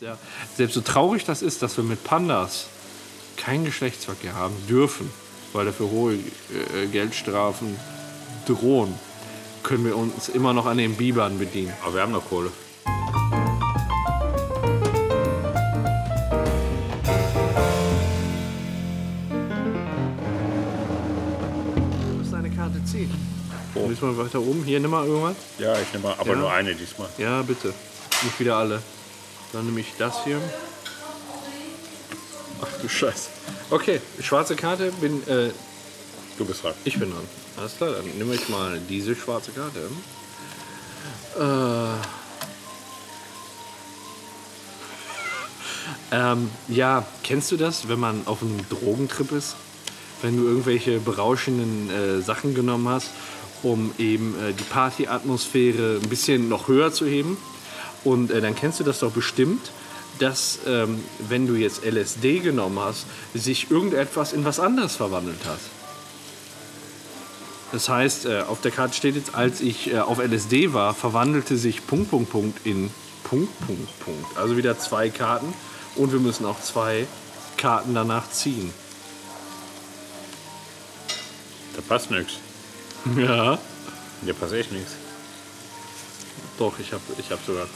Ja, selbst so traurig das ist, dass wir mit Pandas keinen Geschlechtsverkehr haben dürfen, weil dafür hohe äh, Geldstrafen drohen, können wir uns immer noch an den Bibern bedienen. Aber wir haben noch Kohle. Du musst eine Karte ziehen. Müssen wir weiter oben? Hier, nimm mal irgendwas. Ja, ich nehme mal, aber Ja. nur eine diesmal. Ja, bitte. Nicht wieder alle. Dann nehme ich das hier. Ach du Scheiße. Okay, schwarze Karte bin äh, Du bist dran. ich bin dran. Alles klar, dann nehme ich mal diese schwarze Karte. Äh, ähm, ja, kennst du das, wenn man auf einem Drogentrip ist? Wenn du irgendwelche berauschenden äh, Sachen genommen hast, um eben äh, die Partyatmosphäre ein bisschen noch höher zu heben. Und äh, dann kennst du das doch bestimmt, dass ähm, wenn du jetzt LSD genommen hast, sich irgendetwas in was anderes verwandelt hat. Das heißt, äh, auf der Karte steht jetzt, als ich äh, auf LSD war, verwandelte sich Punkt, Punkt, Punkt in Punkt, Punkt, Punkt. Also wieder zwei Karten und wir müssen auch zwei Karten danach ziehen. Da passt nichts. Ja. Dir passt echt nichts. Doch, ich habe ich hab sogar.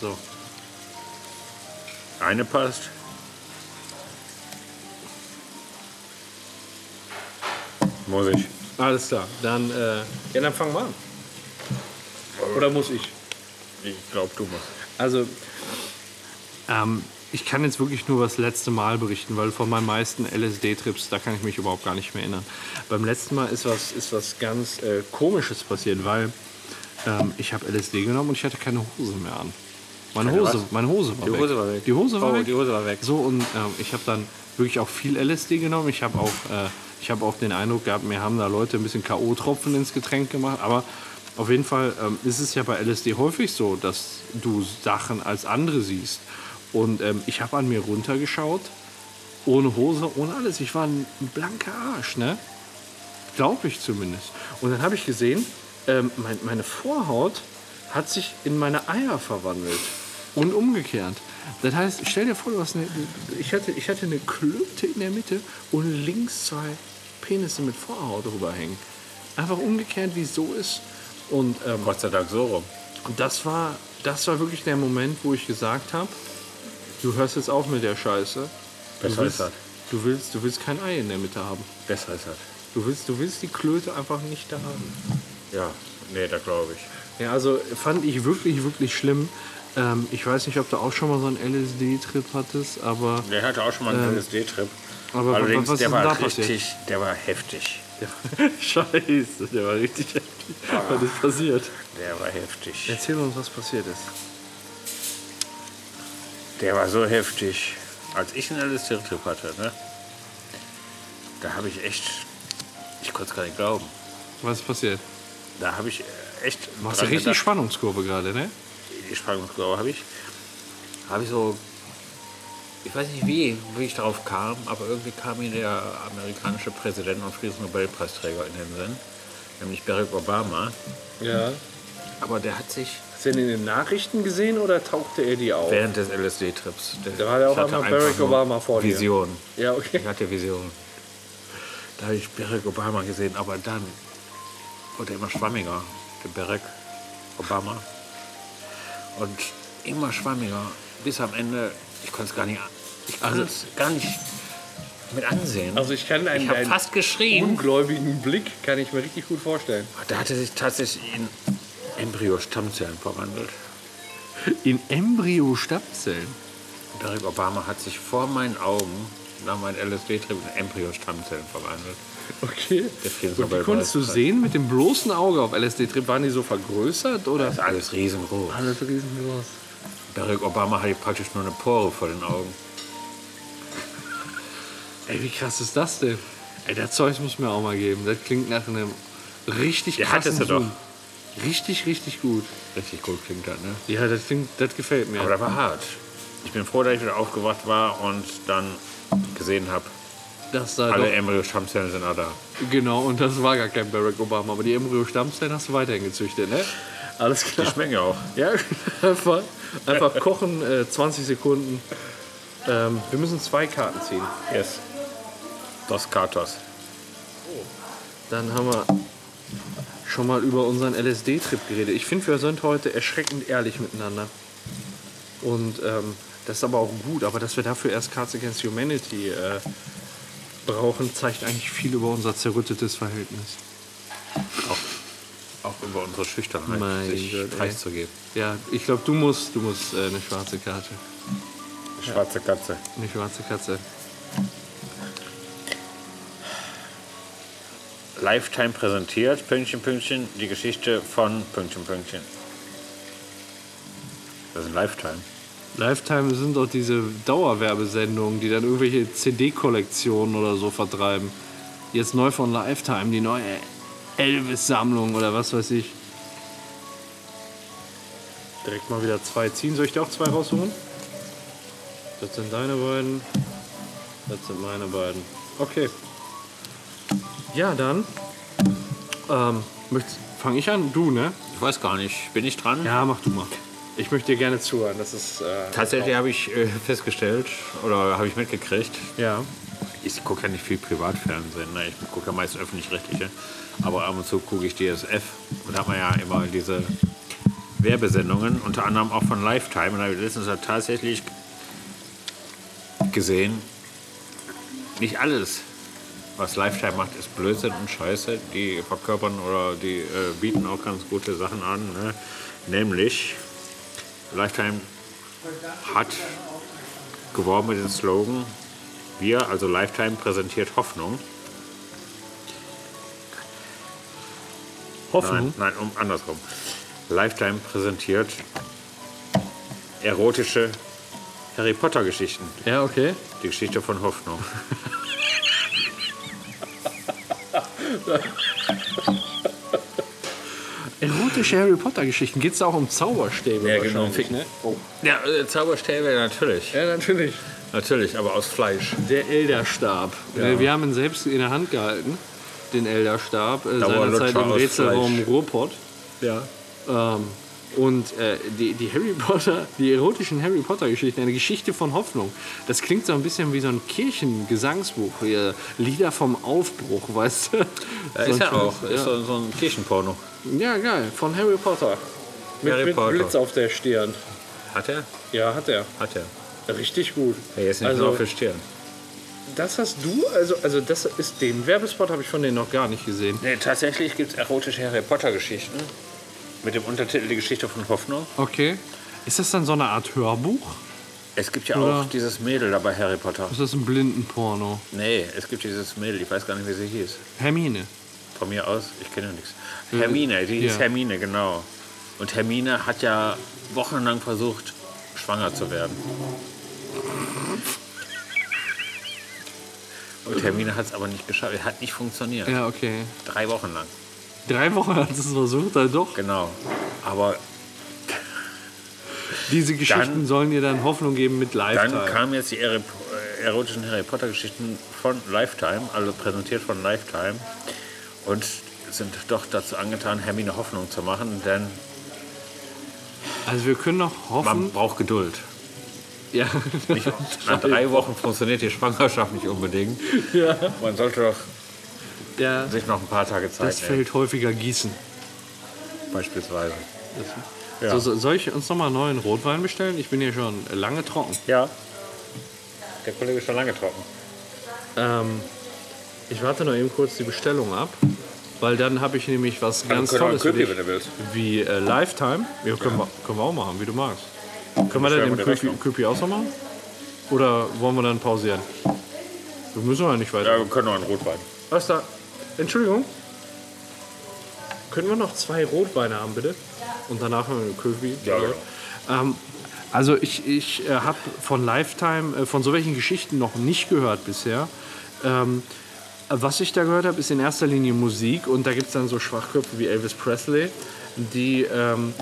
So. Eine passt. Muss ich. Alles klar. Dann, äh, ja, dann fangen wir an. Oder muss ich? Ich glaube, du musst. Also, ähm, ich kann jetzt wirklich nur das letzte Mal berichten, weil von meinen meisten LSD-Trips, da kann ich mich überhaupt gar nicht mehr erinnern. Beim letzten Mal ist was, ist was ganz äh, Komisches passiert, weil ähm, ich habe LSD genommen und ich hatte keine Hose mehr an. Meine Hose, was? meine Hose war Die weg. Hose war weg. Die Hose war Oh, weg. die Hose war weg. So und ähm, ich habe dann wirklich auch viel LSD genommen. Ich habe auch, äh, ich habe auch den Eindruck gehabt, mir haben da Leute ein bisschen KO-Tropfen ins Getränk gemacht. Aber auf jeden Fall ähm, ist es ja bei LSD häufig so, dass du Sachen als andere siehst. Und ähm, ich habe an mir runtergeschaut, ohne Hose, ohne alles. Ich war ein blanker Arsch, ne? Glaube ich zumindest. Und dann habe ich gesehen, ähm, mein, meine Vorhaut hat sich in meine Eier verwandelt. Und umgekehrt. Das heißt, stell dir vor, du hast eine, ich, hatte, ich hatte eine Klöte in der Mitte und links zwei Penisse mit Vorhaut drüber hängen. Einfach umgekehrt, wie es so ist. Und ähm, Gott sei Dank so rum. und das war, das war wirklich der Moment, wo ich gesagt habe, du hörst jetzt auf mit der Scheiße. Du Besser willst, ist das. du willst, du willst kein Ei in der Mitte haben. Besser ist das. Du willst, du willst die Klöte einfach nicht da haben. Ja, nee, da glaube ich. Ja, also fand ich wirklich, wirklich schlimm. Ähm, ich weiß nicht, ob du auch schon mal so einen LSD-Trip hattest, aber Der hatte auch schon mal einen LSD-Trip. aber Allerdings, was ist der war da passiert? richtig, der war heftig. Scheiße, der war richtig heftig. Was ist passiert? Der war heftig. Erzähl uns, was passiert ist. Der war so heftig. Als ich einen LSD-Trip hatte, ne? Da habe ich echt. Ich konnte es gar nicht glauben. Was ist passiert? Da habe ich äh, echt. Du machst eine richtig gedacht. Spannungskurve gerade, ne? Die Spannungskurve habe ich. Habe ich so. Ich weiß nicht wie, wie ich darauf kam, aber irgendwie kam mir der amerikanische Präsident und Friedensnobelpreisträger in den Sinn, nämlich Barack Obama. Ja. Aber der hat sich Hast du den in den Nachrichten gesehen oder tauchte er dir auf? während des LSD-Trips. Da war ja auch einmal Barack Obama vor dir. Vision. Ja, okay. Ich hatte Vision. Da habe ich Barack Obama gesehen, aber dann wurde er immer schwammiger, der Barack Obama. Und immer schwammiger, bis am Ende, ich konnte es gar nicht, ich konnte es gar nicht mit ansehen. Also ich kann einen, ich habe einen fast geschrien. ungläubigen Blick, kann ich mir richtig gut vorstellen. Da hatte sich tatsächlich in Embryo-Stammzellen verwandelt. In Embryo-Stammzellen? Barack Obama hat sich vor meinen Augen nach meinem LSD-Trip in Embryo-Stammzellen verwandelt. Okay. Und Friedensnobelpreis. konntest du sehen mit dem bloßen Auge auf LSD-Trip? Waren die so vergrößert oder? Das ist alles riesengroß. Alles riesengroß. Barack Obama hatte praktisch nur eine Pore vor den Augen. Ey, wie krass ist das denn? Ey, das Zeug muss mir auch mal geben. Das klingt nach einem richtig Der krassen hattest du Zoom. Richtig, richtig gut. Richtig gut klingt das, ne? Ja, das, klingt, das gefällt mir. Aber das war hart. Ich bin froh, dass ich wieder aufgewacht war und dann gesehen habe, das da alle Embryo-Stammzellen sind auch da. genau, und das war gar kein Barack Obama. Aber die Embryo-Stammzellen hast du weiterhin gezüchtet, ne? Alles Die klar. schmecken ja auch. Ja, einfach, einfach kochen, äh, 20 Sekunden. Ähm, wir müssen zwei Karten ziehen. Yes. Dos Cartos. Dann haben wir schon mal über unseren LSD-Trip geredet. Ich finde, wir sind heute erschreckend ehrlich miteinander. Und ähm, das ist aber auch gut. Aber dass wir dafür erst Cards Against Humanity äh, brauchen, zeigt eigentlich viel über unser zerrüttetes Verhältnis. Auch über unsere Schüchternheit, Mein sich Gott, preiszugeben. Ja, ich glaube, du musst, du musst äh, eine schwarze Karte. Schwarze Katze. Eine schwarze Katze. Lifetime präsentiert, Pünktchen, Pünktchen, die Geschichte von Pünktchen, Pünktchen. Das ist ein Lifetime. Lifetime sind doch diese Dauerwerbesendungen, die dann irgendwelche CD-Kollektionen oder so vertreiben. Jetzt neu von Lifetime, die neue Elvis-Sammlung oder was weiß ich. Direkt mal wieder zwei ziehen. Soll ich dir auch zwei raussuchen? Das sind deine beiden. Das sind meine beiden. Okay. Ja, dann. Ähm, Fange ich an? Du, ne? Ich weiß gar nicht, bin ich dran? Ja, mach du mal. Ich möchte dir gerne zuhören. Das ist. Äh, Tatsächlich habe ich äh, festgestellt oder habe ich mitgekriegt, Ja. ich gucke ja nicht viel Privatfernsehen, ne? ich gucke ja meist öffentlich-rechtliche, aber ab und zu gucke ich DSF und da hat man ja immer diese Werbesendungen, unter anderem auch von Lifetime. Und da habe ich letztens tatsächlich gesehen, nicht alles, was Lifetime macht, ist Blödsinn und Scheiße. Die verkörpern oder die äh, bieten auch ganz gute Sachen an. Ne? Nämlich, Lifetime hat geworben mit dem Slogan, wir, also Lifetime, präsentiert Hoffnung. Hoffnung. Nein, nein, um, andersrum. Lifetime präsentiert erotische Harry Potter Geschichten. Ja, okay. Die Geschichte von Hoffnung. Erotische Harry Potter Geschichten. Geht es auch um Zauberstäbe? Ja, genau. wahrscheinlich, Ne? Oh. Ja, äh, Zauberstäbe natürlich. Ja, natürlich. Natürlich, aber aus Fleisch. Der Elderstab. Äh, Wir haben ihn selbst in der Hand gehalten. Den Elderstab. Äh, seinerzeit im Rätselraum. Ruhrpott. Ja. Ähm, und äh, die, die Harry Potter, die erotischen Harry Potter Geschichten, eine Geschichte von Hoffnung. Das klingt so ein bisschen wie so ein Kirchengesangsbuch. Hier, Lieder vom Aufbruch, weißt du? Ja, So ist ja auch. Ist so, so ein Kirchenporno. Ja, geil. Von Harry Potter. Mit, Harry mit Potter. Blitz auf der Stirn. Hat er? Ja, hat er. Hat er. Richtig gut. Ja, jetzt nicht Also- nur für Stirn. Das hast du? Also, also das ist den Werbespot habe ich von denen noch gar nicht gesehen. Nee, tatsächlich gibt es erotische Harry Potter Geschichten. Mit dem Untertitel Die Geschichte von Hoffnung. Okay. Ist das dann so eine Art Hörbuch? Es gibt ja Oder- auch dieses Mädel da bei Harry Potter. Ist das ein Blindenporno? Nee, es gibt dieses Mädel, ich weiß gar nicht, wie sie hieß. Hermine. Von mir aus, ich kenne ja nichts. Hermine, die hieß ja. Hermine, genau. Und Hermine hat ja wochenlang versucht, schwanger zu werden. Und Hermine hat es aber nicht geschafft. Es hat nicht funktioniert. Ja, okay. Drei Wochen lang. Drei Wochen hat es versucht, dann doch. Genau. Aber Diese Geschichten Dann- sollen ihr dann Hoffnung geben mit dann Lifetime. kamen jetzt die äh, erotischen Harry Potter Geschichten von Lifetime, also präsentiert von Lifetime. Und sind doch dazu angetan, Hermine Hoffnung zu machen, denn Also wir können noch man hoffen. braucht Geduld. Ja. Nicht, nach drei Wochen funktioniert die Schwangerschaft nicht unbedingt. ja. Man sollte doch ja. sich noch ein paar Tage Zeit Das nehmen, fällt häufiger gießen. beispielsweise. So, so, soll ich uns nochmal neuen Rotwein bestellen? Ich bin hier schon lange trocken. Ja. Der Kollege ist schon lange trocken. Ähm, ich warte noch eben kurz die Bestellung ab, weil dann habe ich nämlich was ganz können wir Tolles für einen Köpi, dich. wenn du willst. Wie äh, Lifetime. Ja, können, Wir, können wir auch machen, wie du magst. Können wir dann den Köpi. Köpi auch noch machen? Oder wollen wir dann pausieren? Wir müssen ja nicht weiter. Ja, wir können noch einen Rotwein. Was da? Entschuldigung. Können wir noch zwei Rotweine haben, bitte? Und danach haben wir einen Köpi. Ja, genau. Ähm, also ich, ich äh, habe von Lifetime, äh, von so welchen Geschichten noch nicht gehört bisher. Ähm, was ich da gehört habe, ist in erster Linie Musik und da gibt es dann so Schwachköpfe wie Elvis Presley, die ähm,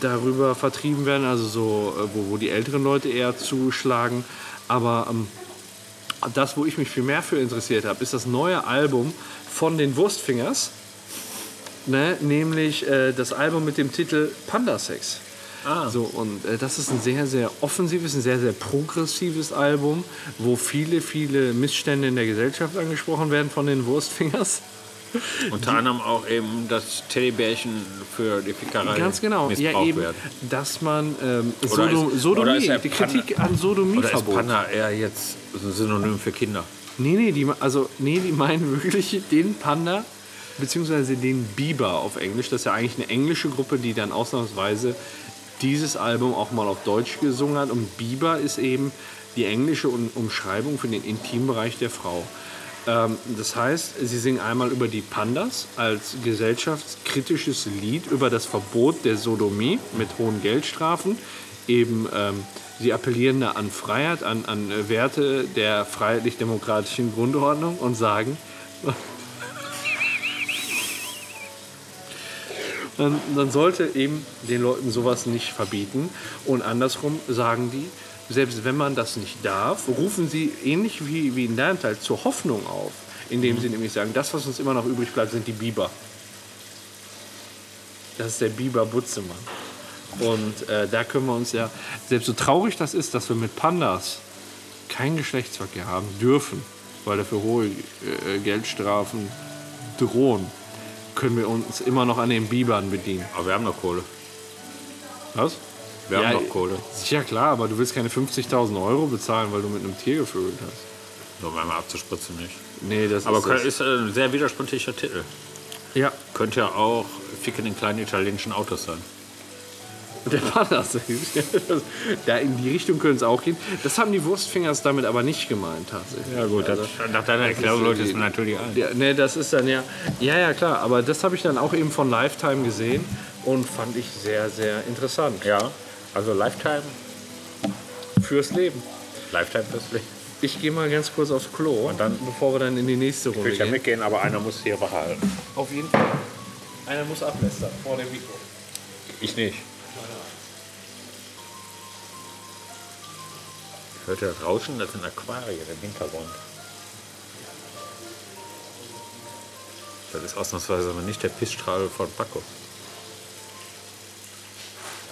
darüber vertrieben werden, also so, äh, wo, wo die älteren Leute eher zuschlagen. Aber ähm, das, wo ich mich viel mehr für interessiert habe, ist das neue Album von den Wurstfingers. ne? nämlich äh, das Album mit dem Titel Panda Sex. Ah. So, und äh, das ist ein sehr, sehr offensives, ein sehr, sehr progressives Album, wo viele, viele Missstände in der Gesellschaft angesprochen werden von den Wurstfingers. Unter anderem auch eben das Teddybärchen für die Fickerei Ganz genau. Ja, eben, werden. dass man ähm, Sodom, ist- Sodomie, die Panda- Kritik an Oder ist. Panda eher jetzt ein Synonym für Kinder? Nee, nee, die, also, nee, die meinen wirklich den Panda, beziehungsweise den Biber auf Englisch. Das ist ja eigentlich eine englische Gruppe, die dann ausnahmsweise dieses Album auch mal auf Deutsch gesungen hat. Und Biber ist eben die englische Um- Umschreibung für den Intimbereich der Frau. Ähm, das heißt, sie singen einmal über die Pandas als gesellschaftskritisches Lied über das Verbot der Sodomie mit hohen Geldstrafen. Eben, ähm, sie appellieren da an Freiheit, an, an Werte der freiheitlich-demokratischen Grundordnung und sagen, dann, dann sollte eben den Leuten sowas nicht verbieten. Und andersrum sagen die, selbst wenn man das nicht darf, rufen sie ähnlich wie, wie in deinem Teil zur Hoffnung auf, indem sie nämlich sagen, das, was uns immer noch übrig bleibt, sind die Biber. Das ist der Biber Butzemann. Und äh, da können wir uns ja, selbst so traurig das ist, dass wir mit Pandas keinen Geschlechtsverkehr haben dürfen, weil dafür hohe äh, Geldstrafen drohen, können wir uns immer noch an den Bibern bedienen. Aber wir haben noch Kohle. Was? Wir haben noch Kohle. Sicher klar, aber du willst keine 50.000 Euro bezahlen, weil du mit einem Tier gevögelt hast. Nur um einmal abzuspritzen nicht. Nee, das Aber ist das. ist ein sehr widersprüchlicher Titel. Ja, Könnte ja auch Ficken in kleinen italienischen Autos sein. der Pandas. da in die Richtung können es auch gehen. Das haben die Wurstfingers damit aber nicht gemeint tatsächlich. Ja gut, das, nach deiner Erklärung äh, ist mir natürlich ein. Ja, nee, das ist dann ja. Ja, ja, klar. Aber das habe ich dann auch eben von Lifetime gesehen und fand ich sehr, sehr interessant. Ja, also Lifetime, Fürs Leben. Lifetime fürs Leben. Ich gehe mal ganz kurz aufs Klo, Und dann- bevor wir dann in die nächste Ich Runde will ja gehen. mitgehen, aber einer muss hier behalten. Auf jeden Fall. Einer muss ablästern vor dem Mikro. Ich nicht. Hört ihr das Rauschen? Das sind Aquarien im Hintergrund. Das ist ausnahmsweise aber nicht der Pissstrahl von Paco.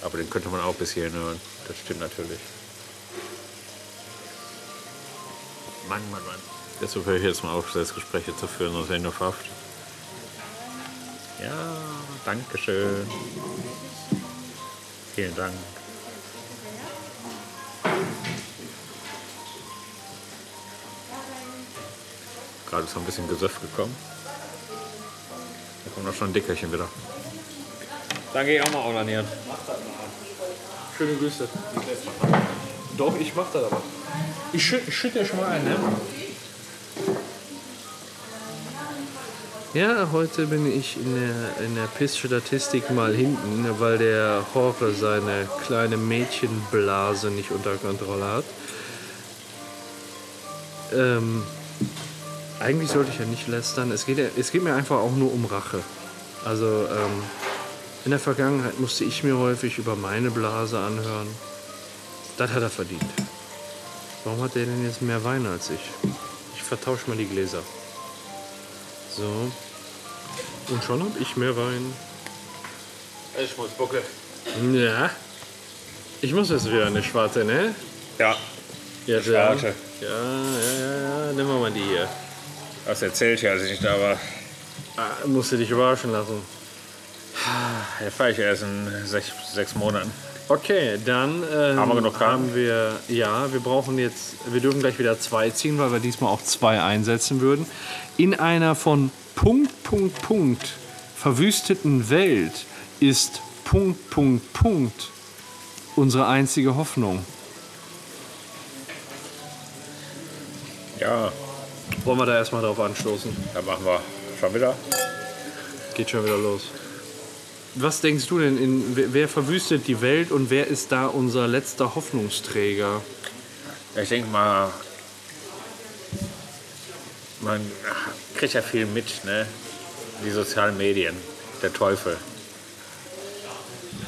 Aber den könnte man auch bis hierhin hören. Das stimmt natürlich. Mann, Mann, Mann. Deshalb höre ich jetzt mal auf, Selbstgespräche zu führen, sonst wäre ich nur verhaftet. Ja, danke schön. Vielen Dank. Gerade ist noch ein bisschen Gesöff gekommen. Da kommt noch schon ein Dickerchen wieder. Dann gehe ich auch mal onanieren. Schöne Grüße. Doch, ich mach das aber. Ich schütte schütt ja schon mal ein, ne? Ja, heute bin ich in der, in der Pissstatistik mal hinten, weil der Jorge seine kleine Mädchenblase nicht unter Kontrolle hat. Ähm, eigentlich sollte ich ja nicht lästern. Es geht, ja- es geht mir einfach auch nur um Rache. Also ähm, in der Vergangenheit musste ich mir häufig über meine Blase anhören. Das hat er verdient. Warum hat er denn jetzt mehr Wein als ich? Ich vertausche mal die Gläser. So. Und schon hab ich mehr Wein. Ich muss buckeln. Ja. Ich muss jetzt wieder eine schwarze, ne? Ja, Ja, Schwarze. Ja, ja, ja, ja. Nehmen wir mal die hier. Das erzählt ja, als ich nicht da war. Ah, musst du dich überraschen lassen. Ja, fahre ich erst in sechs, sechs Monaten. Okay, dann ähm, Haben wir genug Karten? haben wir, ja, wir brauchen jetzt, wir dürfen gleich wieder zwei ziehen, weil wir diesmal auch zwei einsetzen würden. In einer von Punkt, Punkt, Punkt verwüsteten Welt ist Punkt, Punkt, Punkt unsere einzige Hoffnung. Ja, Wollen wir da erstmal drauf anstoßen? dann machen wir schon wieder. Geht schon wieder los. Was denkst du denn, in, wer- wer verwüstet die Welt und wer ist da unser letzter Hoffnungsträger? Ich denke mal, man kriegt ja viel mit, ne? Die sozialen Medien, der Teufel.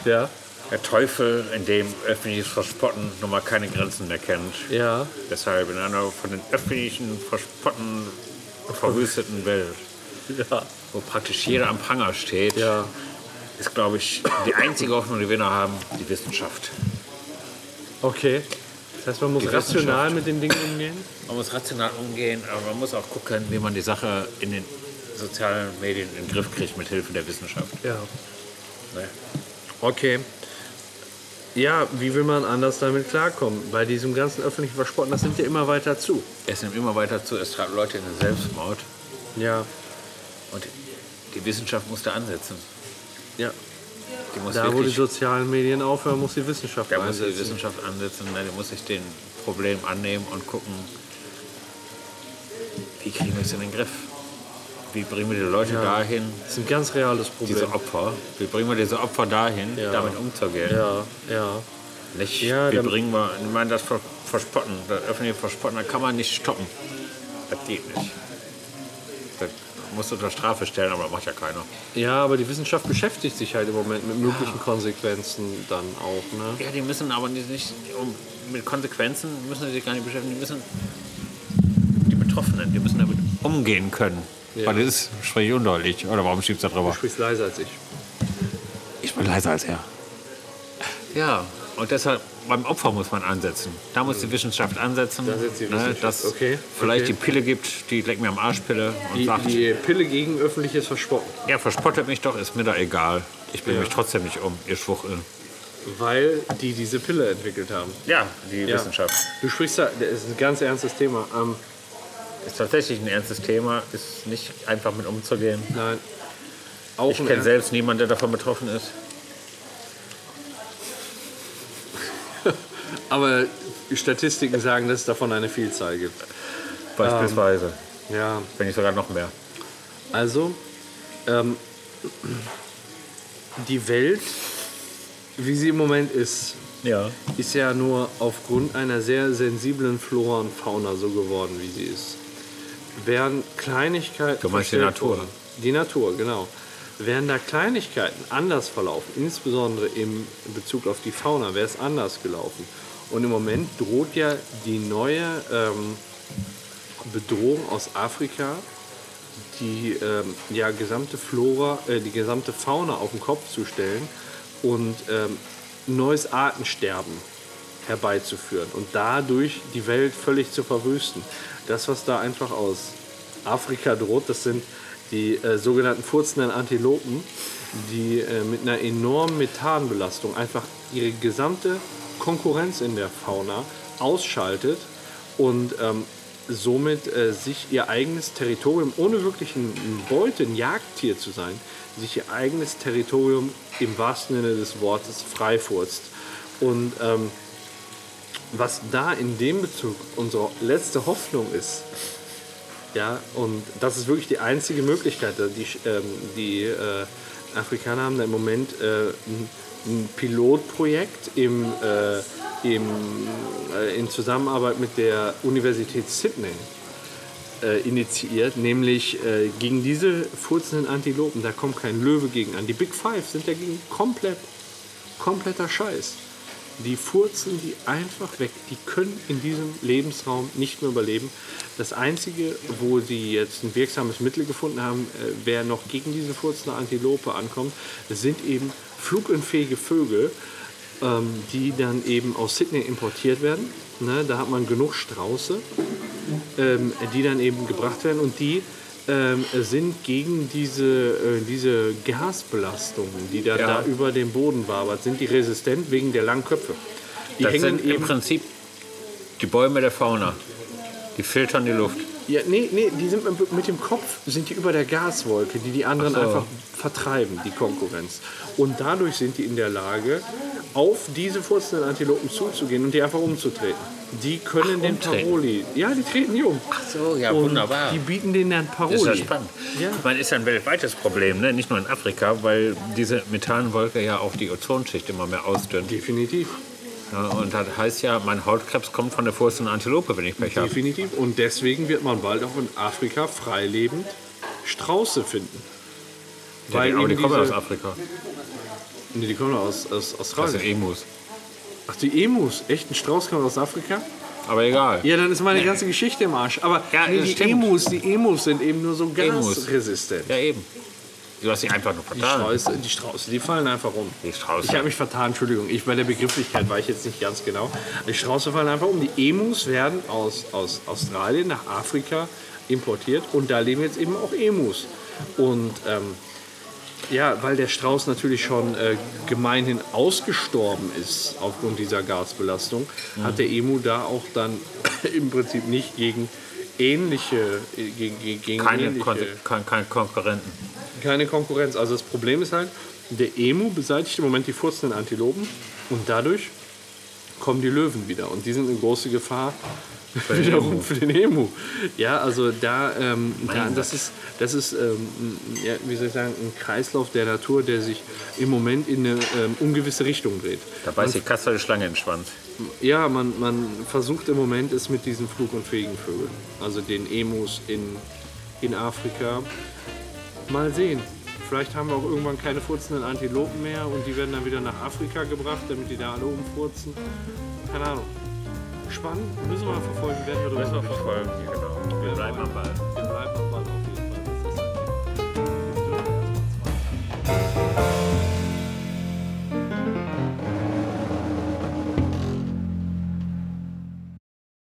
Ja. Der Teufel, in dem öffentliches Verspotten nun mal keine Grenzen mehr kennt. Ja. Deshalb in einer von den öffentlichen Verspotten verwüsteten Welt Ja. wo praktisch jeder am Pranger steht, Ja. ist, glaube ich, die einzige Hoffnung, die wir noch haben, die Wissenschaft. Okay. Das heißt, man muss rational mit den Dingen umgehen? Man muss rational umgehen, aber man muss auch gucken, wie man die Sache in den sozialen Medien in den Griff kriegt mit Hilfe der Wissenschaft. Ja. Ne? Okay. Ja, wie will man anders damit klarkommen? Bei diesem ganzen öffentlichen Verspotten, das nimmt ja immer weiter zu. Es nimmt immer weiter zu, es treibt Leute in den Selbstmord Ja. und die Wissenschaft muss da ansetzen. Ja. Da, wo die sozialen Medien aufhören, muss die Wissenschaft da muss die. Wissenschaft ansetzen, die muss sich den Problem annehmen und gucken, wie kriegen wir es in den Griff? Wie bringen wir die Leute dahin, Das ist ein ganz reales Problem. diese Opfer, wie bringen wir diese Opfer dahin, Ja. damit umzugehen? ja, ja. Nicht, Ja, wie bringen wir, ich meine, das Ver- Verspotten, das öffentliche Verspotten, das kann man nicht stoppen. Das geht nicht. Das musst du unter Strafe stellen, aber das macht ja keiner. Ja, aber die Wissenschaft beschäftigt sich halt im Moment mit möglichen Konsequenzen dann auch. Ne? Ja, die müssen aber nicht, nicht um, mit Konsequenzen müssen sie sich gar nicht beschäftigen. Die müssen die Betroffenen, die müssen damit umgehen können. Ja. Weil das ist spreche ich undeutlich. Oder warum schiebst du da Du drüber? sprichst leiser als ich. Ich bin leiser als er. Ja, und deshalb beim Opfer muss man ansetzen. Da muss die Wissenschaft ansetzen. Da setzt die ne, Wissenschaft. dass Okay, vielleicht okay. die Pille gibt, die leckt mir am Arschpille und Die, sagt, die Pille gegen öffentliches Verspotten. ja, verspottet mich doch, ist mir doch egal. Ich bringe Ja. mich trotzdem nicht um, ihr Schwuchtel. Weil die diese Pille entwickelt haben. Ja, die Ja. Wissenschaft. Du sprichst da, das ist ein ganz ernstes Thema. Ähm, Ist tatsächlich ein ernstes Thema, ist nicht einfach mit umzugehen. nein. Auch Ich kenne selbst niemanden, der davon betroffen ist. Aber Statistiken sagen, dass es davon eine Vielzahl gibt. Beispielsweise. Ja, Wenn nicht sogar noch mehr. also ähm, die Welt, wie sie im Moment ist, Ja. ist ja nur aufgrund einer sehr sensiblen Flora und Fauna so geworden, wie sie ist. Wären Kleinigkeiten. Du meinst die Natur? worden- Die Natur, genau. Wären da Kleinigkeiten anders verlaufen, insbesondere im Bezug auf die Fauna, wäre es anders gelaufen. Und im Moment droht ja die neue ähm, Bedrohung aus Afrika, die ähm, ja, gesamte Flora, äh, die gesamte Fauna auf den Kopf zu stellen und ähm, neues Artensterben herbeizuführen und dadurch die Welt völlig zu verwüsten. Das, was da einfach aus Afrika droht, das sind die äh, sogenannten furzenden Antilopen, die äh, mit einer enormen Methanbelastung einfach ihre gesamte Konkurrenz in der Fauna ausschaltet und ähm, somit äh, sich ihr eigenes Territorium, ohne wirklich ein, Beute, ein Jagdtier zu sein, sich ihr eigenes Territorium im wahrsten Sinne des Wortes freifurzt. Und ähm, was da in dem Bezug unsere letzte Hoffnung ist, ja, und das ist wirklich die einzige Möglichkeit. Die, ähm, die äh, Afrikaner haben da im Moment äh, ein, ein Pilotprojekt im, äh, im, äh, in Zusammenarbeit mit der Universität Sydney äh, initiiert, nämlich äh, gegen diese furzenden Antilopen, da kommt kein Löwe gegen an. Die Big Five sind dagegen komplett, kompletter Scheiß. Die furzen die einfach weg. Die können in diesem Lebensraum nicht mehr überleben. Das Einzige, wo sie jetzt ein wirksames Mittel gefunden haben, äh, wer noch gegen diese furzende Antilope ankommt, sind eben flugunfähige Vögel, ähm, die dann eben aus Sydney importiert werden. Ne, da hat man genug Strauße, ähm, die dann eben gebracht werden und die ähm, sind gegen diese, äh, diese Gasbelastung, die dann Ja. da über den Boden wabert, sind die resistent wegen der langen Köpfe. Die Das hängen sind im. Prinzip die Bäume der Fauna. Die filtern die Luft. Ja, nee, nee, die sind mit, mit dem Kopf sind die über der Gaswolke, die die anderen Ach so. einfach vertreiben, die Konkurrenz. Und dadurch sind die in der Lage, auf diese furzenden Antilopen zuzugehen und die einfach umzutreten. Die können den umtreten. Paroli. Ja, die treten die um. Ach so, ja, Und wunderbar. Die bieten denen dann Paroli. Das ist ja spannend. Ja. Ich meine, ist ja ein weltweites Problem, ne? nicht nur in Afrika, weil diese Methanwolke ja auch die Ozonschicht immer mehr ausdünnt. Definitiv. Und das heißt ja, mein Hautkrebs kommt von der furzenden Antilope, wenn ich Pech habe. Definitiv. Und deswegen wird man bald auch in Afrika freilebend Strauße finden. Ja, die, aber die kommen aus Afrika. Nee, die kommen aus, aus Das Australien. sind Emus. Ach, die Emus. Echt? Ein Strauß kommt aus Afrika? Aber egal. Ja, dann ist meine ganze Geschichte im Arsch. Aber Ja, nee, das die stimmt. Emus, die Emus sind eben nur so gasresistent. Ja, eben. Du hast sie einfach nur Die vertan. Strauße, die Strauße, die fallen einfach um. Die Strauße. Ich habe mich vertan, Entschuldigung. Ich bei der Begrifflichkeit war ich jetzt nicht ganz genau. Die Strauße fallen einfach um. Die Emus werden aus, aus Australien nach Afrika importiert und da leben jetzt eben auch Emus. Und ähm, ja, weil der Strauß natürlich schon äh, gemeinhin ausgestorben ist aufgrund dieser Gasbelastung, hat der Emu da auch dann im Prinzip nicht gegen ähnliche, äh, gegen, gegen Keine, ähnliche Kon kein, kein Konkurrenten. keine Konkurrenz. Also das Problem ist halt, der Emu beseitigt im Moment die furzenden Antilopen und dadurch kommen die Löwen wieder und die sind eine große Gefahr wiederum für den Emu. Ja, also da, ähm, da das ist, das ist ähm, ein- ja, wie soll ich sagen, ein Kreislauf der Natur, der sich im Moment in eine ähm, ungewisse Richtung dreht. Da beißt die Katze die Schlange Schwanz. Ja, man, man versucht im Moment es mit diesen flugunfähigen Vögeln, also den Emus in, in Afrika. Mal sehen. Vielleicht haben wir auch irgendwann keine furzenden Antilopen mehr und die werden dann wieder nach Afrika gebracht, damit die da alle umfurzen. Keine Ahnung. Spannend, müssen wir mal verfolgen, werden wir darüber berichten. verfolgen. Genau. Wir bleiben am Ball.